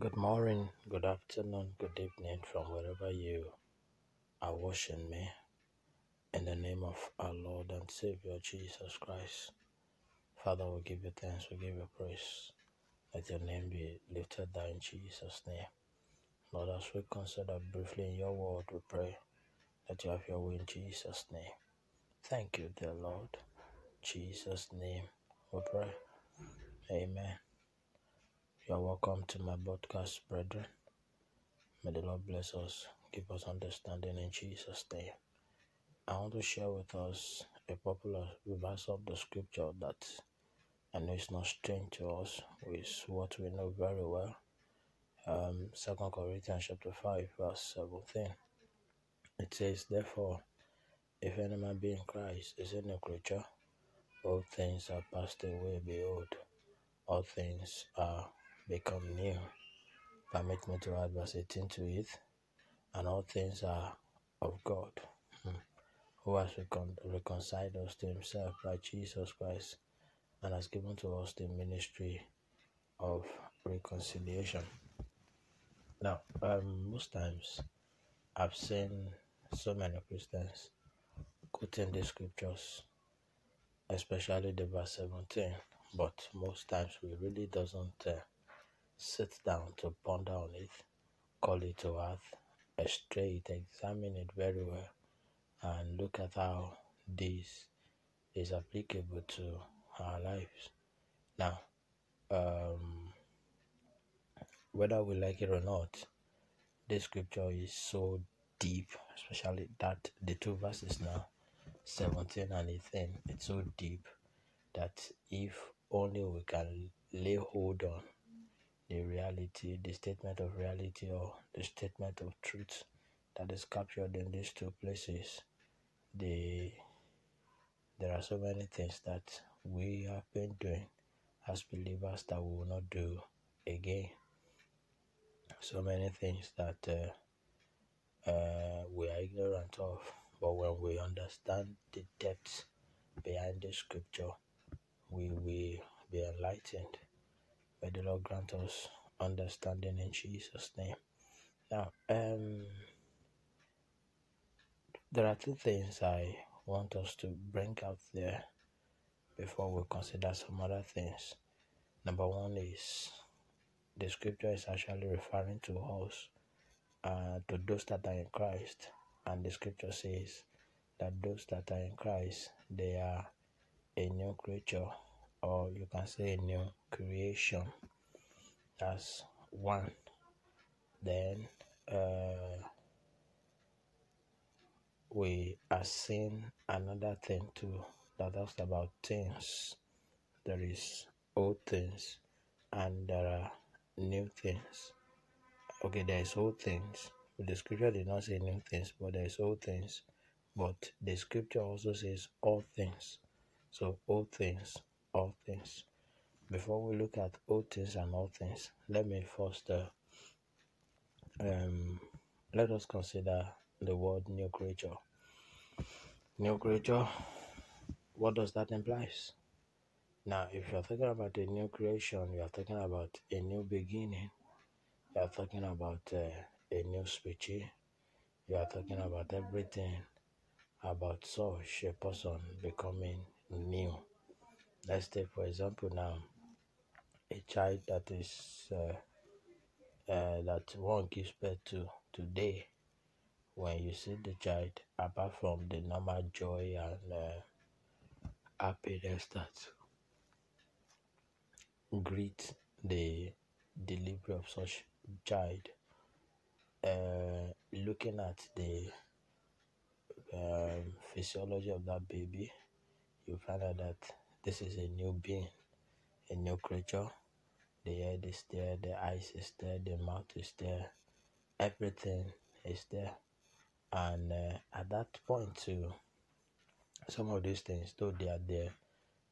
Good morning, good afternoon, good evening from wherever you are watching me. In the name of our Lord and Savior Jesus Christ. Father, we give you thanks, we give you praise. Let your name be lifted down in Jesus' name. Lord, as we consider briefly in your word, we pray that you have your way in Jesus' name. Thank you, dear Lord. Jesus' name we pray. Amen. You are welcome to my podcast, brethren. May the Lord bless us, give us understanding in Jesus' name. I want to share with us a popular verse of the scripture that I know is not strange to us, is what we know very well. Um, 2 Corinthians chapter 5, verse 17. It says, Therefore, if any man be in Christ, is a new creature, all things are passed away, behold, all things are become new. Permit me to add verse 18 to it and all things are of God, hmm, who has recon- reconciled us to himself by Jesus Christ and has given to us the ministry of reconciliation. Now, um, most times I've seen so many Christians quoting the scriptures, especially the verse 17, but most times we really doesn't uh, sit down to ponder on it, call it to earth, straight, examine it very well, and look at how this is applicable to our lives. Now, um, whether we like it or not, this scripture is so deep, especially that the two verses now, 17 and 18, it's so deep that if only we can lay hold on the reality, the statement of reality, or the statement of truth that is captured in these two places, the there are so many things that we have been doing as believers that we will not do again. So many things that uh, uh, we are ignorant of, but when we understand the depths behind the scripture, we will be enlightened. May the Lord grant us understanding in Jesus' name. Now, um, there are two things I want us to bring out there before we consider some other things. Number one is the scripture is actually referring to us, uh, to those that are in Christ. And the scripture says that those that are in Christ, they are a new creature, or you can say a new creation. That's one. Then uh, we are seeing another thing too that talks about things. There is old things and there are new things. Okay, there is old things. The scripture did not say new things, but there is old things. But the scripture also says all things. So old things, all things. Before we look at old things and all things, let me first uh, um, let us consider the word new creature. New creature, what does that imply? Now, if you're talking about a new creation, you are talking about a new beginning. You are talking about uh, a new species. You are talking about everything about such a person becoming new. Let's take, for example, now a child that is uh, uh, that one gives birth to today. When you see the child, apart from the normal joy and uh, happiness that greet the delivery of such child, uh, looking at the um, physiology of that baby, you find out that this is a new being, a new creature. The head is there, the eyes is there, the mouth is there, everything is there. And uh, at that point too, some of these things, though they are there,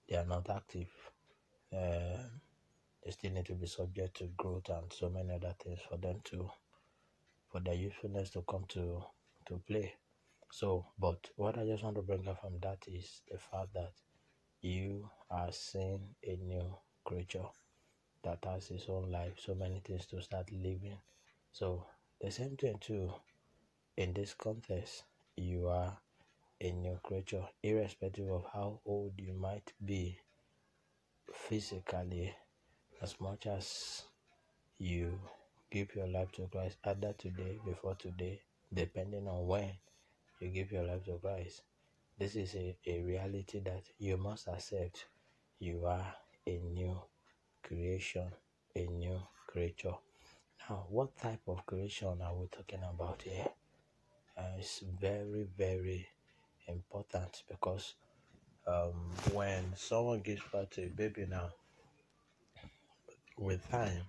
they are not active. Uh, they still need to be subject to growth and so many other things for them to, for their usefulness to come to to play. So, but what I just want to bring up from that is the fact that you are seeing a new creature. that has his own life, so many things to start living. So the same thing too. In this context, you are a new creature, irrespective of how old you might be physically, as much as you give your life to Christ, either today, before today, depending on when you give your life to Christ. This is a, a reality that you must accept. You are a new creation, a new creature. Now, what type of creation are we talking about here? Uh, it's very, very important because um, when someone gives birth to a baby now, with time,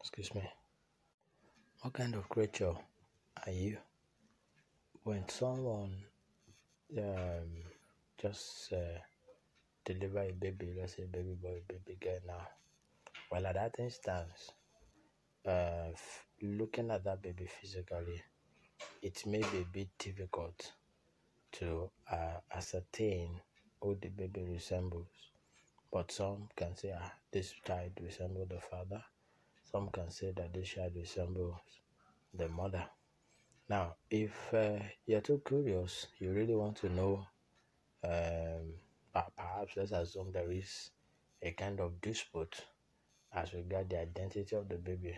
excuse me, what kind of creature are you? When someone um, just uh, deliver a baby, let's say baby boy, baby girl now, well, at that instance, uh, f- looking at that baby physically, it may be a bit difficult to uh, ascertain who the baby resembles. But some can say, ah, this child resembles the father. Some can say that this child resembles the mother. Now, if uh, you're too curious, you really want to know, um, perhaps let's assume there is a kind of dispute as regard the identity of the baby.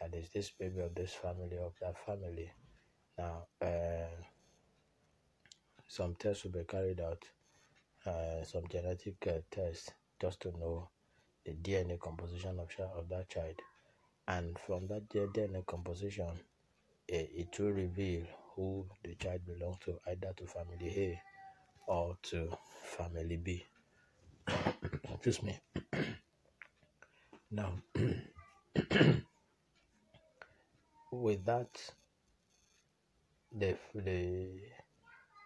That is this baby of this family, of that family. Now, uh, some tests will be carried out, uh, some genetic uh, tests, just to know the DNA composition of, of that child. And from that DNA composition, it will reveal who the child belongs to, either to family A or to family B. Excuse me. now, with that, the the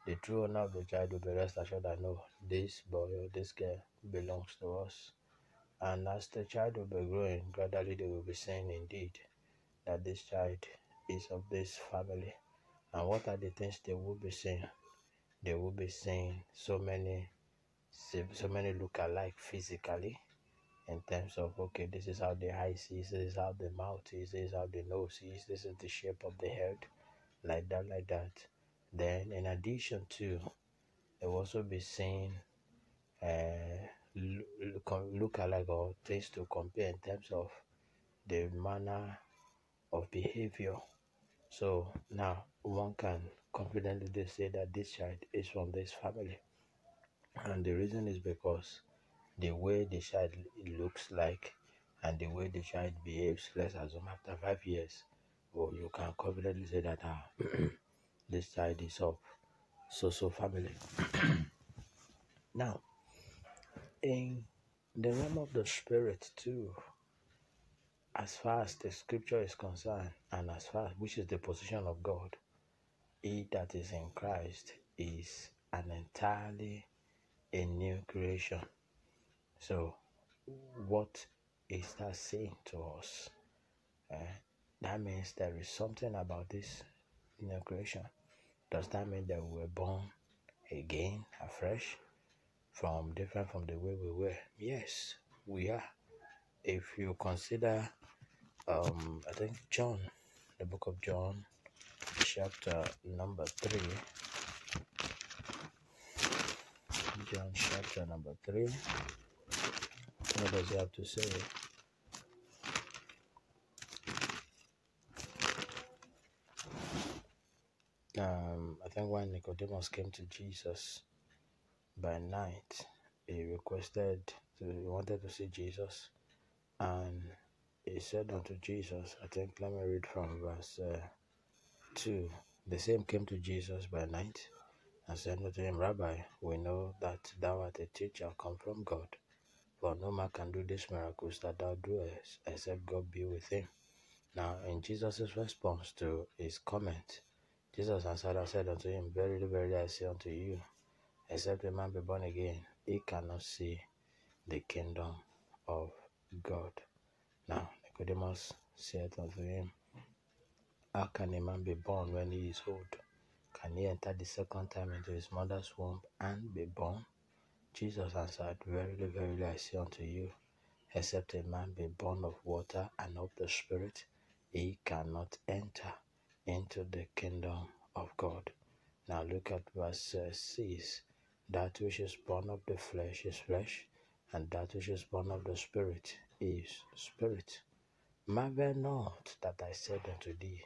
the true owner of the child will be rest assured that no, this boy or this girl belongs to us. And as the child will be growing, gradually they will be saying indeed that this child is of this family. And what are the things they will be saying? They will be saying so many so many look alike physically in terms of okay, this is how the eyes is, this is how the mouth is, this is how the nose is, this is the shape of the head, like that, like that. Then, in addition to, they will also be saying uh, look alike or things to compare in terms of the manner of behavior. So now one can confidently say that this child is from this family. And the reason is because the way the child looks like and the way the child behaves, let's assume after five years, well, you can confidently say that ah, this child is of so so family. now, in the realm of the spirit too, as far as the scripture is concerned, and as far as which is the position of God, he that is in Christ is an entirely a new creation. So, what is that saying to us? Uh, that means there is something about this new creation does that mean that we were born again, afresh, from different from the way we were? Yes, we are. If you consider, um, I think John, the book of John, chapter number three. John chapter number three. What does he have to say? Um, I think when Nicodemus came to Jesus by night, he requested, to, he wanted to see Jesus, and he said unto Jesus, I think, let me read from verse uh, 2. The same came to Jesus by night and said unto him, Rabbi, we know that thou art a teacher come from God, for no man can do these miracles that thou doest, except God be with him. Now, in Jesus' response to his comment, Jesus answered and said unto him, Verily, verily, I say unto you, except a man be born again, he cannot see the kingdom of God. Now, Nicodemus said unto him, How can a man be born when he is old? Can he enter the second time into his mother's womb and be born? Jesus answered, Verily, verily, I say unto you, Except a man be born of water and of the Spirit, he cannot enter into the kingdom of God. Now look at verse uh, 6. That which is born of the flesh is flesh, and that which is born of the Spirit is spirit. Marvel not that I said unto thee,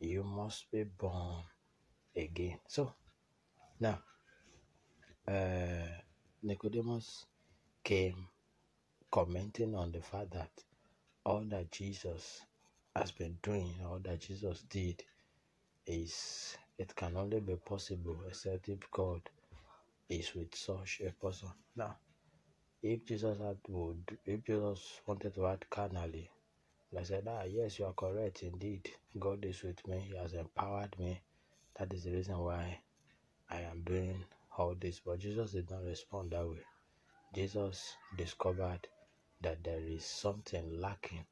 You must be born again. So, now, uh, Nicodemus came commenting on the fact that all that Jesus has been doing, all that Jesus did, is it can only be possible except if God is with such a person. Now, if Jesus had would, if Jesus wanted to act carnally, I said, ah, yes, you are correct indeed. God is with me. He has empowered me. That is the reason why I am doing all this. But Jesus did not respond that way. Jesus discovered that there is something lacking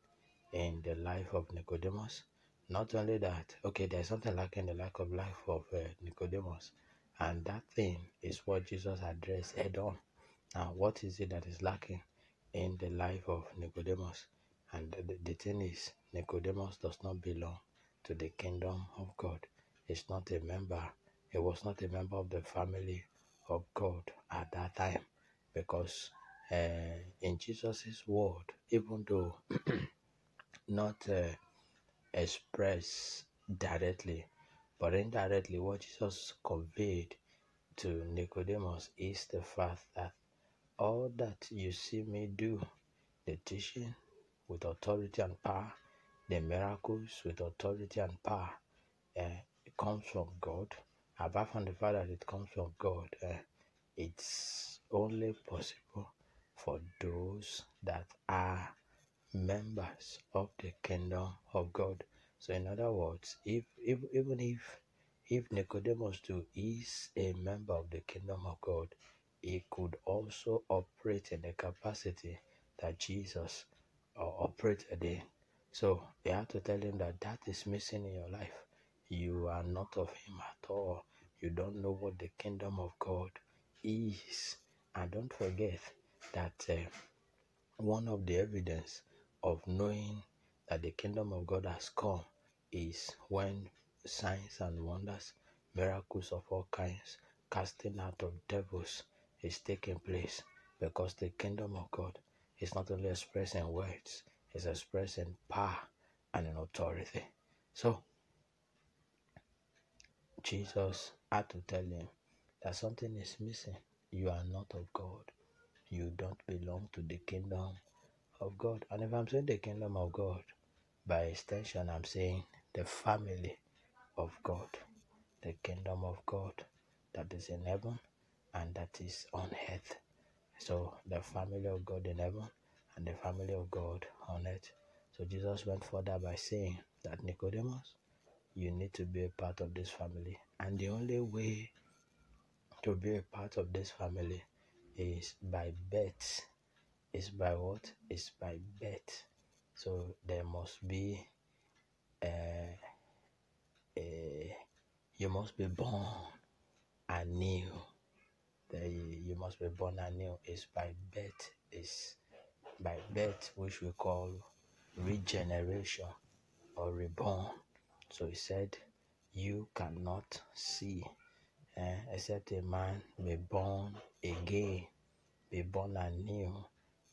in the life of Nicodemus. Not only that, okay, there's something lacking in the life of life of uh, Nicodemus, and that thing is what Jesus addressed head on. Now, what is it that is lacking in the life of Nicodemus? And the, the thing is, Nicodemus does not belong to the kingdom of God. He's not a member. He was not a member of the family of God at that time because uh, in Jesus' word, even though not uh, expressed directly, but indirectly, what Jesus conveyed to Nicodemus is the fact that all that you see me do, the teaching with authority and power, the miracles with authority and power, uh, it comes from God. Apart from the fact that it comes from God, uh, it's only possible for those that are members of the kingdom of God. So, in other words, if, if even if if Nicodemus too is a member of the kingdom of God, he could also operate in the capacity that Jesus uh, operated in. So you have to tell him that that is missing in your life. You are not of him at all. You don't know what the kingdom of God is. And don't forget that uh, one of the evidence of knowing that the kingdom of God has come is when signs and wonders, miracles of all kinds, casting out of devils is taking place because the kingdom of God is not only expressed in words, it's expressed in power and in authority. So, Jesus had to tell him that something is missing. You are not of God. You don't belong to the kingdom of God. And if I'm saying the kingdom of God, by extension, I'm saying the family of God, the kingdom of God that is in heaven and that is on earth. So, the family of God in heaven and the family of God on earth. So, Jesus went further by saying that Nicodemus, you need to be a part of this family. And the only way to be a part of this family is by birth. Is by what? Is by birth. So there must be uh, uh, you must be born anew. The, you must be born anew is by birth. Is by birth, which we call regeneration or reborn. So he said, You cannot see eh, except a man be born again, be born anew.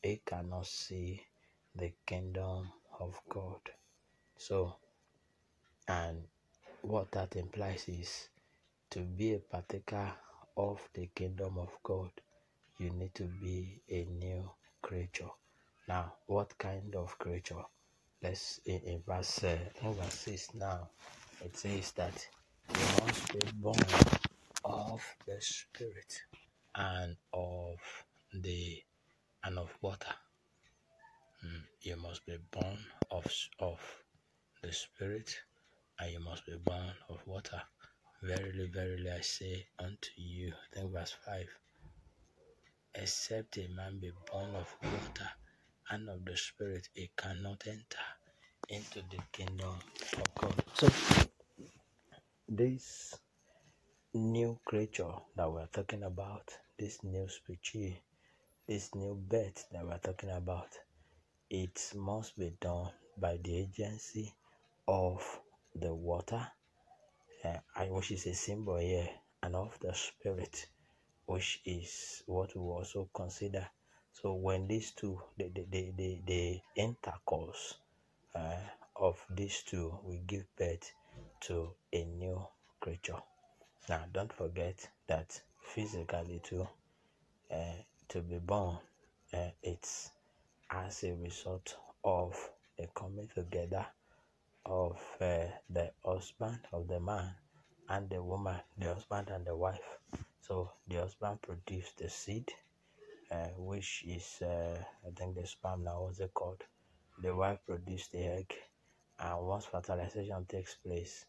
He cannot see the kingdom of God. So, and what that implies is to be a partaker of the kingdom of God, you need to be a new creature. Now, what kind of creature? Let's in, in verse uh, verse six now. It says that you must be born of the Spirit and of the and of water. Mm, You must be born of of the Spirit, and you must be born of water. Verily, verily, I say unto you, think verse 5 Except a man be born of water and of the Spirit, he cannot enter into the kingdom of God. So, this new creature that we're talking about, this new species, this new birth that we're talking about, it must be done by the agency of the water, uh, which is a symbol here, and of the spirit, which is what we also consider. So when these two, the, the, the, the, the intercourse uh, of these two we give birth to a new creature. Now, don't forget that physically too, uh, to be born, uh, it's as a result of the coming together of uh, the husband of the man and the woman, the husband and the wife. So the husband produced the seed, uh, which is, uh, I think the sperm now, what's it called? The wife produced the egg, and once fertilization takes place,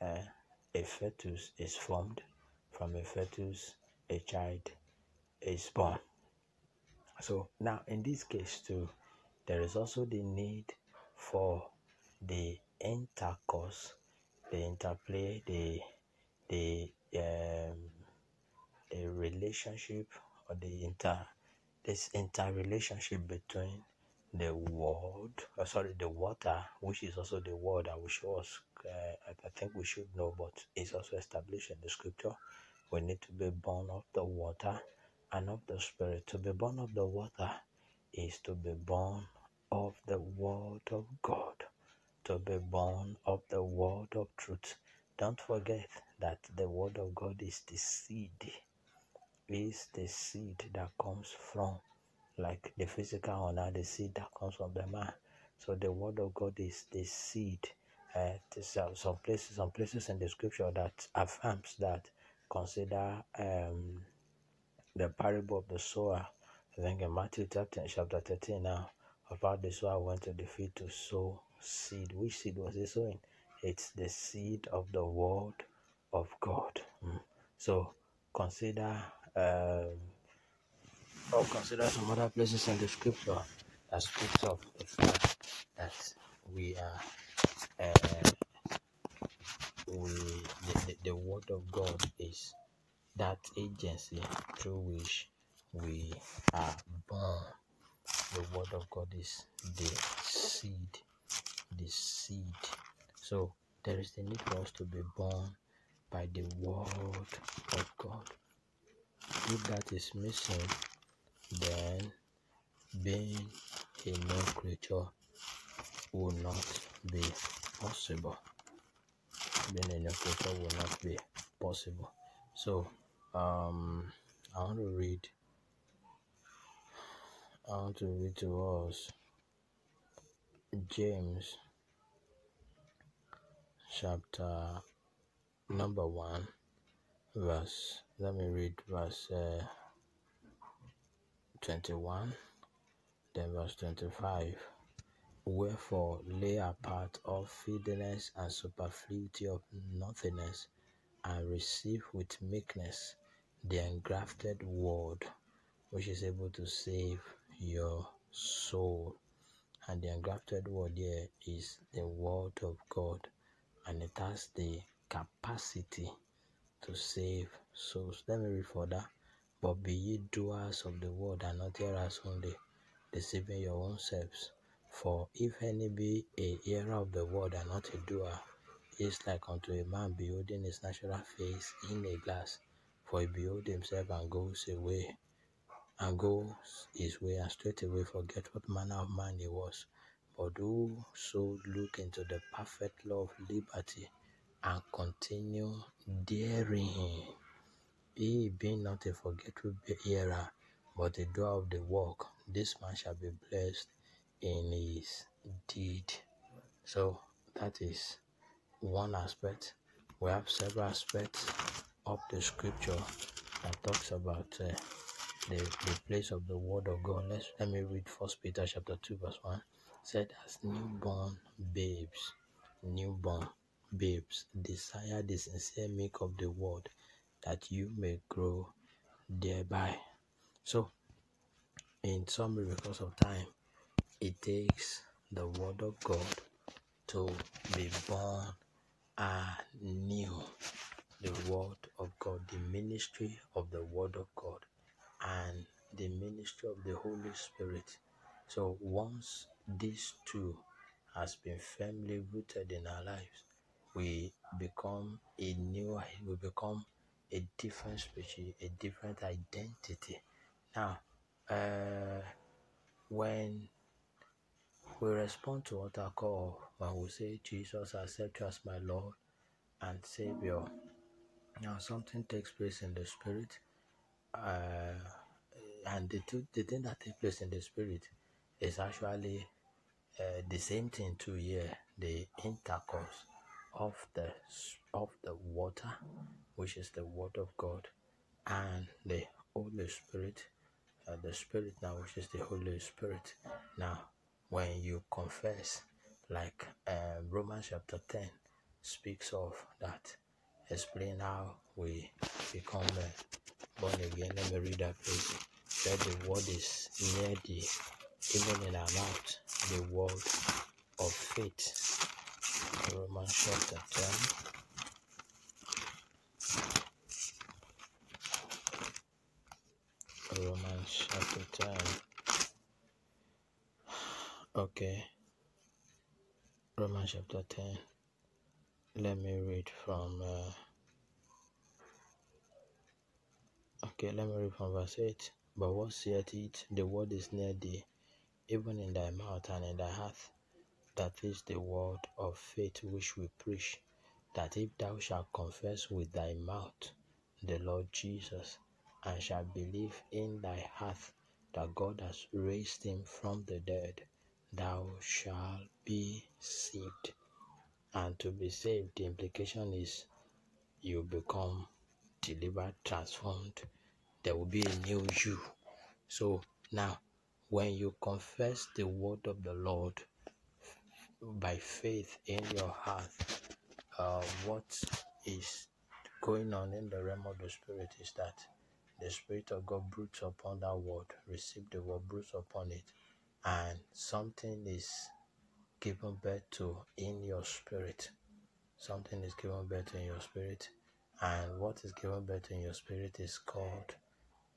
uh, a fetus is formed. From a fetus, a child is born. So now, in this case, too, there is also the need for the intercourse, the interplay, the the um, the relationship or the inter this interrelationship between the world, uh, sorry, the water, which is also the word that we show us. Uh, I think we should know, but it's also established in the scripture. We need to be born of the water and of the spirit. To be born of the water is to be born of the word of God, to be born of the word of truth. Don't forget that the word of God is the seed, is the seed that comes from like the physical honor, the seed that comes from the man. So the word of God is the seed. Uh, some places, some places in the scripture that affirms that consider um, the parable of the sower. I think in Matthew chapter, chapter 13 now, about the sower went to the field to sow seed. Which seed was he sowing? It's the seed of the word of God. Mm. So consider um, or consider some other places in the scripture that speaks of the fact that we are uh, we the, the, the word of God is that agency through which we are born. The word of God is the seed, the seed. So there is the need for us to be born by the word of God. If that is missing, then being a new creature will not be possible. Being a new creature will not be possible. So, um, I want to read. I want to read to us James chapter number one, verse. Let me read verse. Uh, 21, then verse 25. Wherefore lay apart all filthiness and superfluity of nothingness, and receive with meekness the engrafted word, which is able to save your soul. And the engrafted word here is the word of God, and it has the capacity to save souls. Let me read further. But be ye doers of the word and not hearers only, deceiving your own selves. For if any be a hearer of the word and not a doer, he is like unto a man beholding his natural face in a glass. For he beholds himself and goes away, and goes his way, and straightway forget what manner of man he was. But whoso look into the perfect law of liberty and continue therein, he being not a forgetful hearer, but a doer of the work, this man shall be blessed in his deed. So that is one aspect. We have several aspects of the scripture that talks about uh, the, the place of the word of God. Let's let me read First Peter chapter two verse one. said as newborn babes, newborn babes, desire the sincere milk of the word that you may grow thereby. So, in summary, because of time, it takes the Word of God to be born anew. The Word of God, the ministry of the Word of God, and the ministry of the Holy Spirit. So, once these two has been firmly rooted in our lives, we become a new, we become a different species, a different identity. Now, uh, when we respond to what I call, when we say, Jesus, accept you as my Lord and Savior, now something takes place in the spirit. Uh, and the, two, the thing that takes place in the spirit. Is actually uh, the same thing too here. The intercourse of the of the water which is the word of god and the holy spirit uh, the spirit now which is the holy spirit. Now when you confess like uh, romans chapter 10 speaks of that explain how we become uh, born again let me read that please that the word is near the even in our mouth the word of faith. Romans chapter 10. Romans chapter 10. Okay. Romans chapter 10. Let me read from. Uh, okay, let me read from verse 8. But what saith it? The word is near thee, even in thy mouth and in thy heart. That is the word of faith which we preach. That if thou shalt confess with thy mouth the Lord Jesus, and shalt believe in thy heart that God has raised him from the dead, thou shalt be saved. And to be saved, the implication is you become delivered, transformed. There will be a new you. So now when you confess the word of the Lord by faith in your heart, uh, what is going on in the realm of the Spirit is that the Spirit of God broods upon that word, receive the word, broods upon it, and something is given birth to in your spirit. Something is given birth in your spirit, and what is given birth in your spirit is called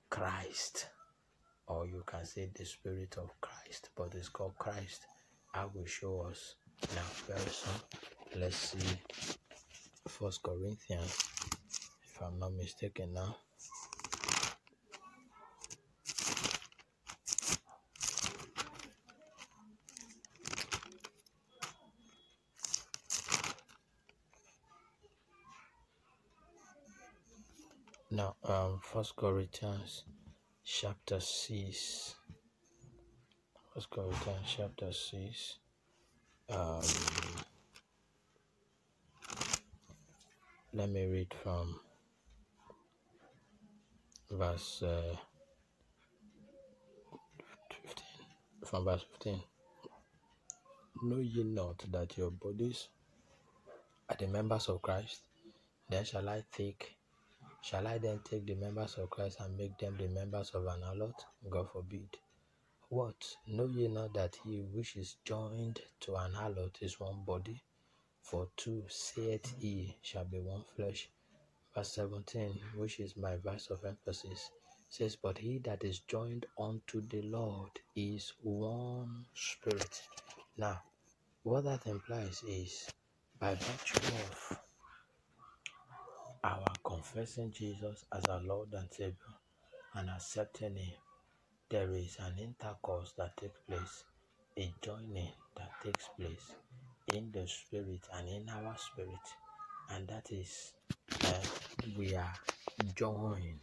Christ or you can say the Spirit of Christ, but it's called Christ. I will show us now very soon. Let's see First Corinthians, if I'm not mistaken now. Now, um, First Corinthians chapter 6. First Corinthians chapter 6. Um, let me read from verse uh, 15. From verse 15. Know ye not that your bodies are the members of Christ? Then shall I take Shall I then take the members of Christ and make them the members of an harlot? God forbid. What? Know ye not that he which is joined to an harlot is one body? For two, saith he, shall be one flesh. Verse 17, which is my verse of emphasis, says, But he that is joined unto the Lord is one spirit. Now, what that implies is by virtue of our confessing Jesus as our Lord and Savior and accepting Him, there is an intercourse that takes place, a joining that takes place in the Spirit and in our spirit, and that is uh, we are joined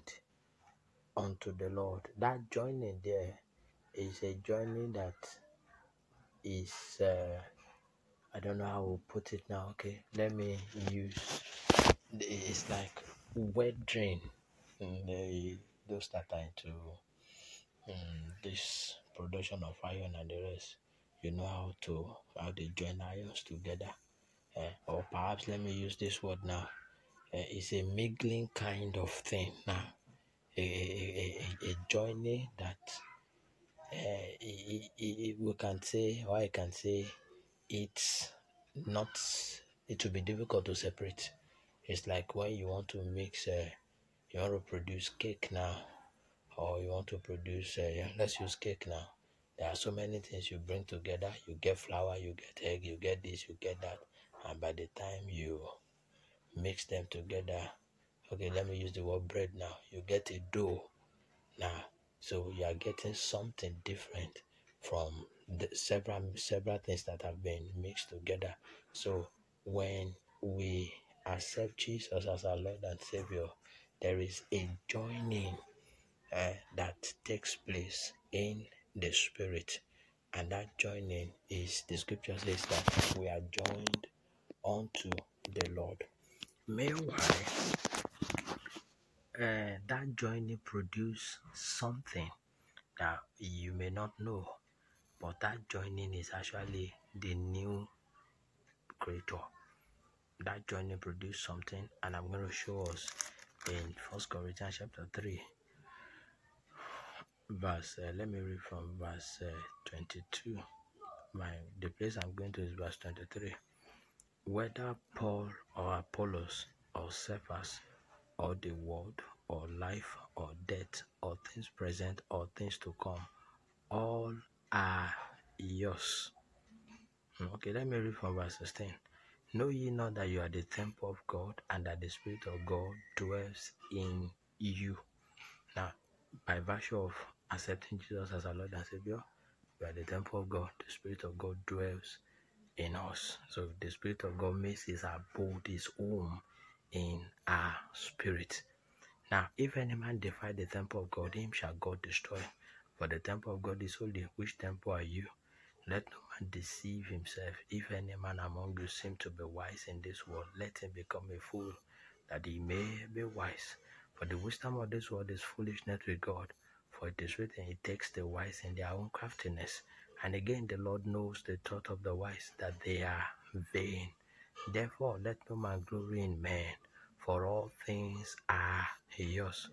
unto the Lord. That joining there is a joining that is, uh, I don't know how to put it now. Okay, let me use it's like wet drain. Mm, those that are into um, this production of iron and the rest, you know how to how they join irons together. Uh, or perhaps let me use this word now. Uh, it's a mingling kind of thing now. A, a, a, a joining that uh, it, it, we can say, or I can say, it's not. It will be difficult to separate it's like when you want to mix, uh, you want to produce cake now, or you want to produce, uh, let's use cake now. There are so many things you bring together. You get flour, you get egg, you get this, you get that. And by the time you mix them together, okay, let me use the word bread now. You get a dough now. So you are getting something different from the several several things that have been mixed together. So when we accept Jesus as our Lord and Savior, there is a joining uh, that takes place in the Spirit, and that joining is the Scripture says that we are joined unto the Lord. Meanwhile, uh, that joining produce something that you may not know, but that joining is actually the new creator. That joining produce something, and I'm going to show us in First Corinthians chapter three, verse. Uh, let me read from verse uh, 22. My the place I'm going to is verse 23. Whether Paul or Apollos or Cephas or the world or life or death or things present or things to come, all are yours. Hmm, okay, let me read from verse 16. Know ye not that you are the temple of God and that the Spirit of God dwells in you? Now, by virtue of accepting Jesus as our Lord and Savior, we are the temple of God. The Spirit of God dwells in us. So the Spirit of God makes his abode, his home in our spirit. Now, if any man defy the temple of God, him shall God destroy. For the temple of God is holy. Which temple are you? Let no man deceive himself. If any man among you seem to be wise in this world, let him become a fool, that he may be wise. For the wisdom of this world is foolishness with God. For it is written, He takes the wise in their own craftiness. And again, the Lord knows the thought of the wise, that they are vain. Therefore, let no man glory in man, for all things are yours.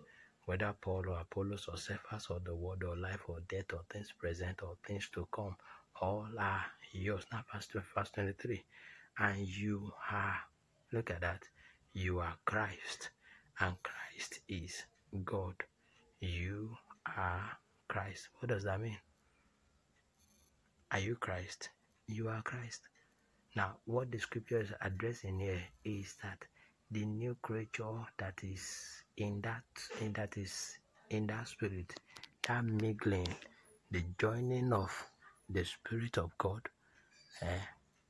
Whether Paul or Apollos or Cephas or the word or life or death or things present or things to come, all are yours. Now, verse, verse 23. And you are, look at that, you are Christ, and Christ is God. You are Christ. What does that mean? Are you Christ? You are Christ. Now, what the scripture is addressing here is that the new creature that is in that in that is in that spirit, that mingling, the joining of the spirit of God eh,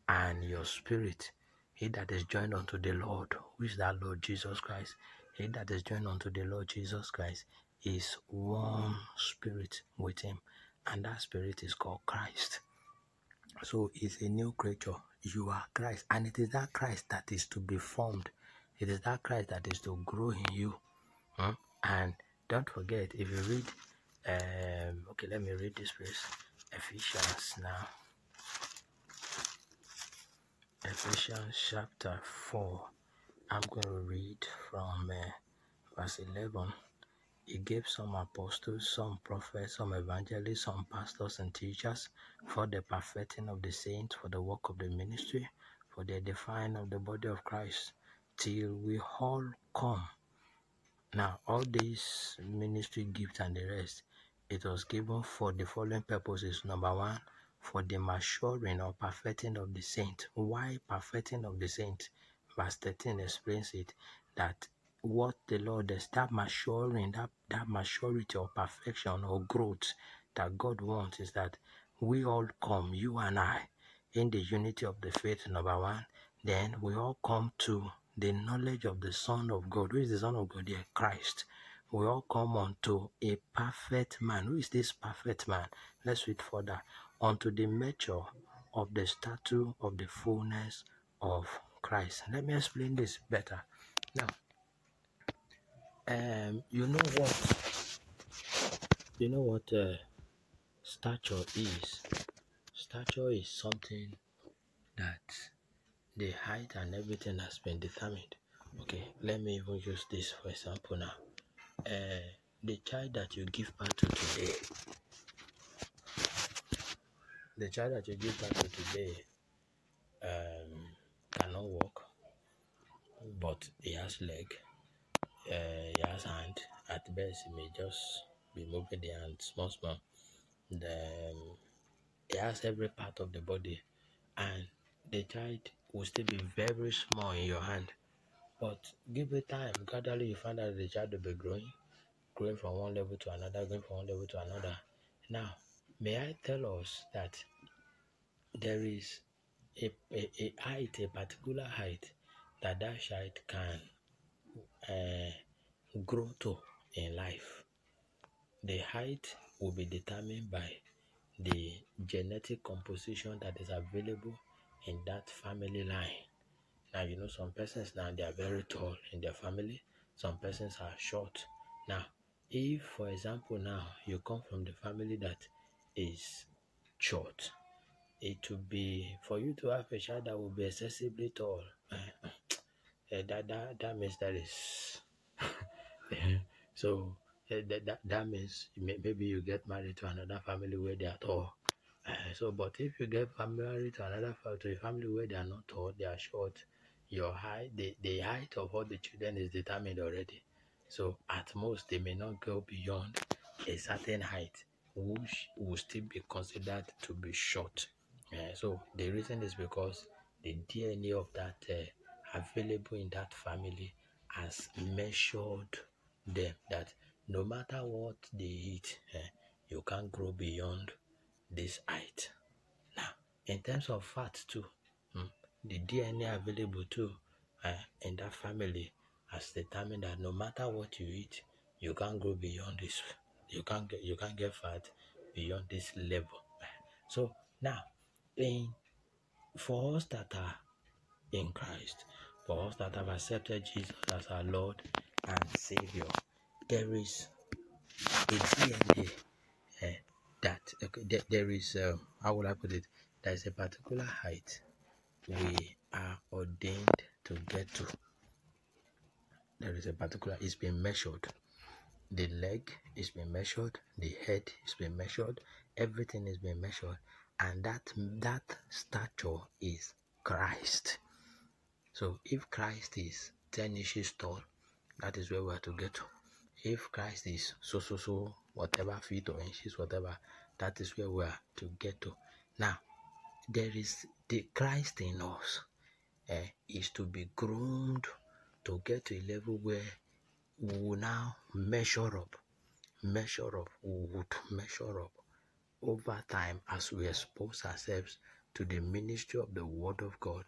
and your spirit, he that is joined unto the Lord, who is that Lord Jesus Christ, he that is joined unto the Lord Jesus Christ is one spirit with him, and that spirit is called Christ. So it's a new creature. You are Christ, and it is that Christ that is to be formed. It is that Christ that is to grow in you. Hmm? And don't forget, if you read, um, okay, let me read this verse, Ephesians now. Ephesians chapter 4. I'm going to read from uh, verse 11 he gave some apostles, some prophets, some evangelists, some pastors and teachers for the perfecting of the saints, for the work of the ministry, for the edifying of the body of Christ, till we all come. Now, all these ministry gifts and the rest, it was given for the following purposes. Number one, for the maturing or perfecting of the saint. Why perfecting of the saint? Verse 13 explains it that what the Lord is, that maturing, that, that maturity or perfection or growth that God wants is that we all come, you and I, in the unity of the faith, number one. Then we all come to the knowledge of the Son of God. Who is the Son of God? Here, Christ. We all come unto a perfect man. Who is this perfect man? Let's read further. Unto the measure of the statue of the fullness of Christ. Let me explain this better. Now, um, you know what? You know what uh, stature is? Stature is something that the height and everything has been determined. Okay, let me even use this for example now. Uh, the child that you give birth to today, the child that you give birth to today um, cannot walk, but he has leg, uh, he has hand, at best, he may just be moving the hand small, small. The, it has every part of the body, and the child will still be very small in your hand. But give it time. Gradually, you find that the child will be growing, growing from one level to another, going from one level to another. Now, may I tell us that there is a, a, a height, a particular height that that child can uh, grow to in life. The height will be determined by the genetic composition that is available in that family line. Now, you know, some persons now they are very tall in their family, some persons are short. Now, if, for example, now you come from the family that is short, it will be for you to have a child that will be excessively tall. Uh, that, that, that means that is so uh, that, that, that means maybe you get married to another family where they are tall. Uh, so, but if you get married to another to a family where they are not tall, they are short, your height, the, the height of all the children is determined already. So, at most, they may not go beyond a certain height, which will still be considered to be short. Uh, so, the reason is because the DNA of that uh, available in that family has measured them that no matter what they eat, uh, you can't grow beyond this height. Now, in terms of fat too, the DNA available to uh, in that family has determined that no matter what you eat, you can't grow beyond this. You can't get you can't get fat beyond this level. So now, in for us that are in Christ, for us that have accepted Jesus as our Lord and Savior, there is a DNA uh, that okay, there, is uh, how would I put it? There is a particular height we are ordained to get to. There is a particular it's been measured. The leg is being measured, the head is being measured, everything is being measured, and that that stature is Christ. So if Christ is 10 inches tall, that is where we are to get to. If Christ is so so so whatever feet or inches, whatever, that is where we are to get to. Now, there is the Christ in us eh, is to be groomed to get to a level where we will now measure up, measure up, we would measure up over time as we expose ourselves to the ministry of the Word of God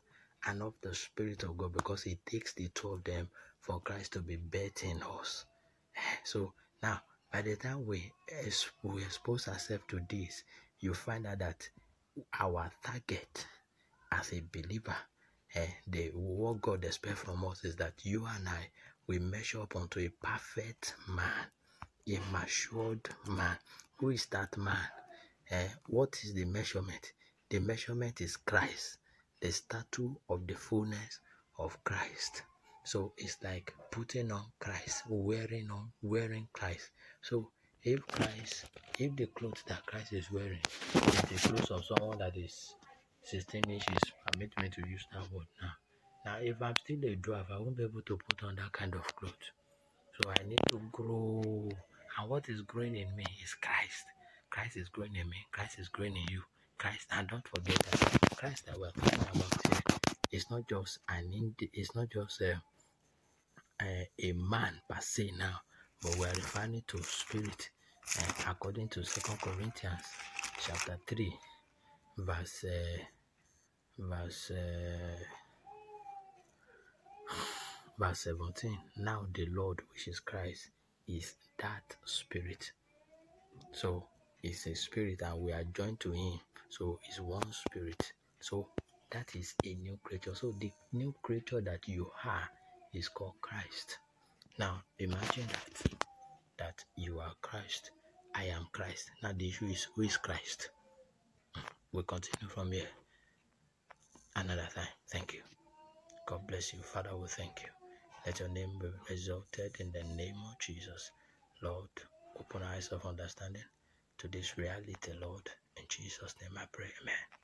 and of the Spirit of God because it takes the two of them for Christ to be better in us. Eh, so now, by the time we, we expose ourselves to this, you find out that our target as a believer, eh, the what God expects from us is that you and I we measure up unto a perfect man, a matured man. Who is that man? Eh, what is the measurement? The measurement is Christ, the statue of the fullness of Christ. So it's like putting on Christ, wearing on wearing Christ. So if Christ, if the clothes that Christ is wearing is the clothes of someone that is 16 inches, permit me to use that word now. Now, if I'm still a dwarf, I won't be able to put on that kind of clothes. So I need to grow. And what is growing in me is Christ. Christ is growing in me. Christ is growing in you. Christ, and don't forget that Christ that we're talking about here is not just an ind- it's not just a, a, a man per se now, but we're referring to spirit uh, according to Second Corinthians chapter 3 verse uh, verse uh, verse 17 now the lord which is christ is that spirit. So it's a spirit and we are joined to him. So it's one spirit. So that is a new creature. So the new creature that you are is called christ now imagine that that you are christ. I am christ. Now the issue is who is christ? Hmm, we'll continue from here. Another time. Thank you. God bless you. Father we thank you. Let your name be exalted in the name of jesus. Lord open eyes of understanding to this reality lord. In jesus name i pray. Amen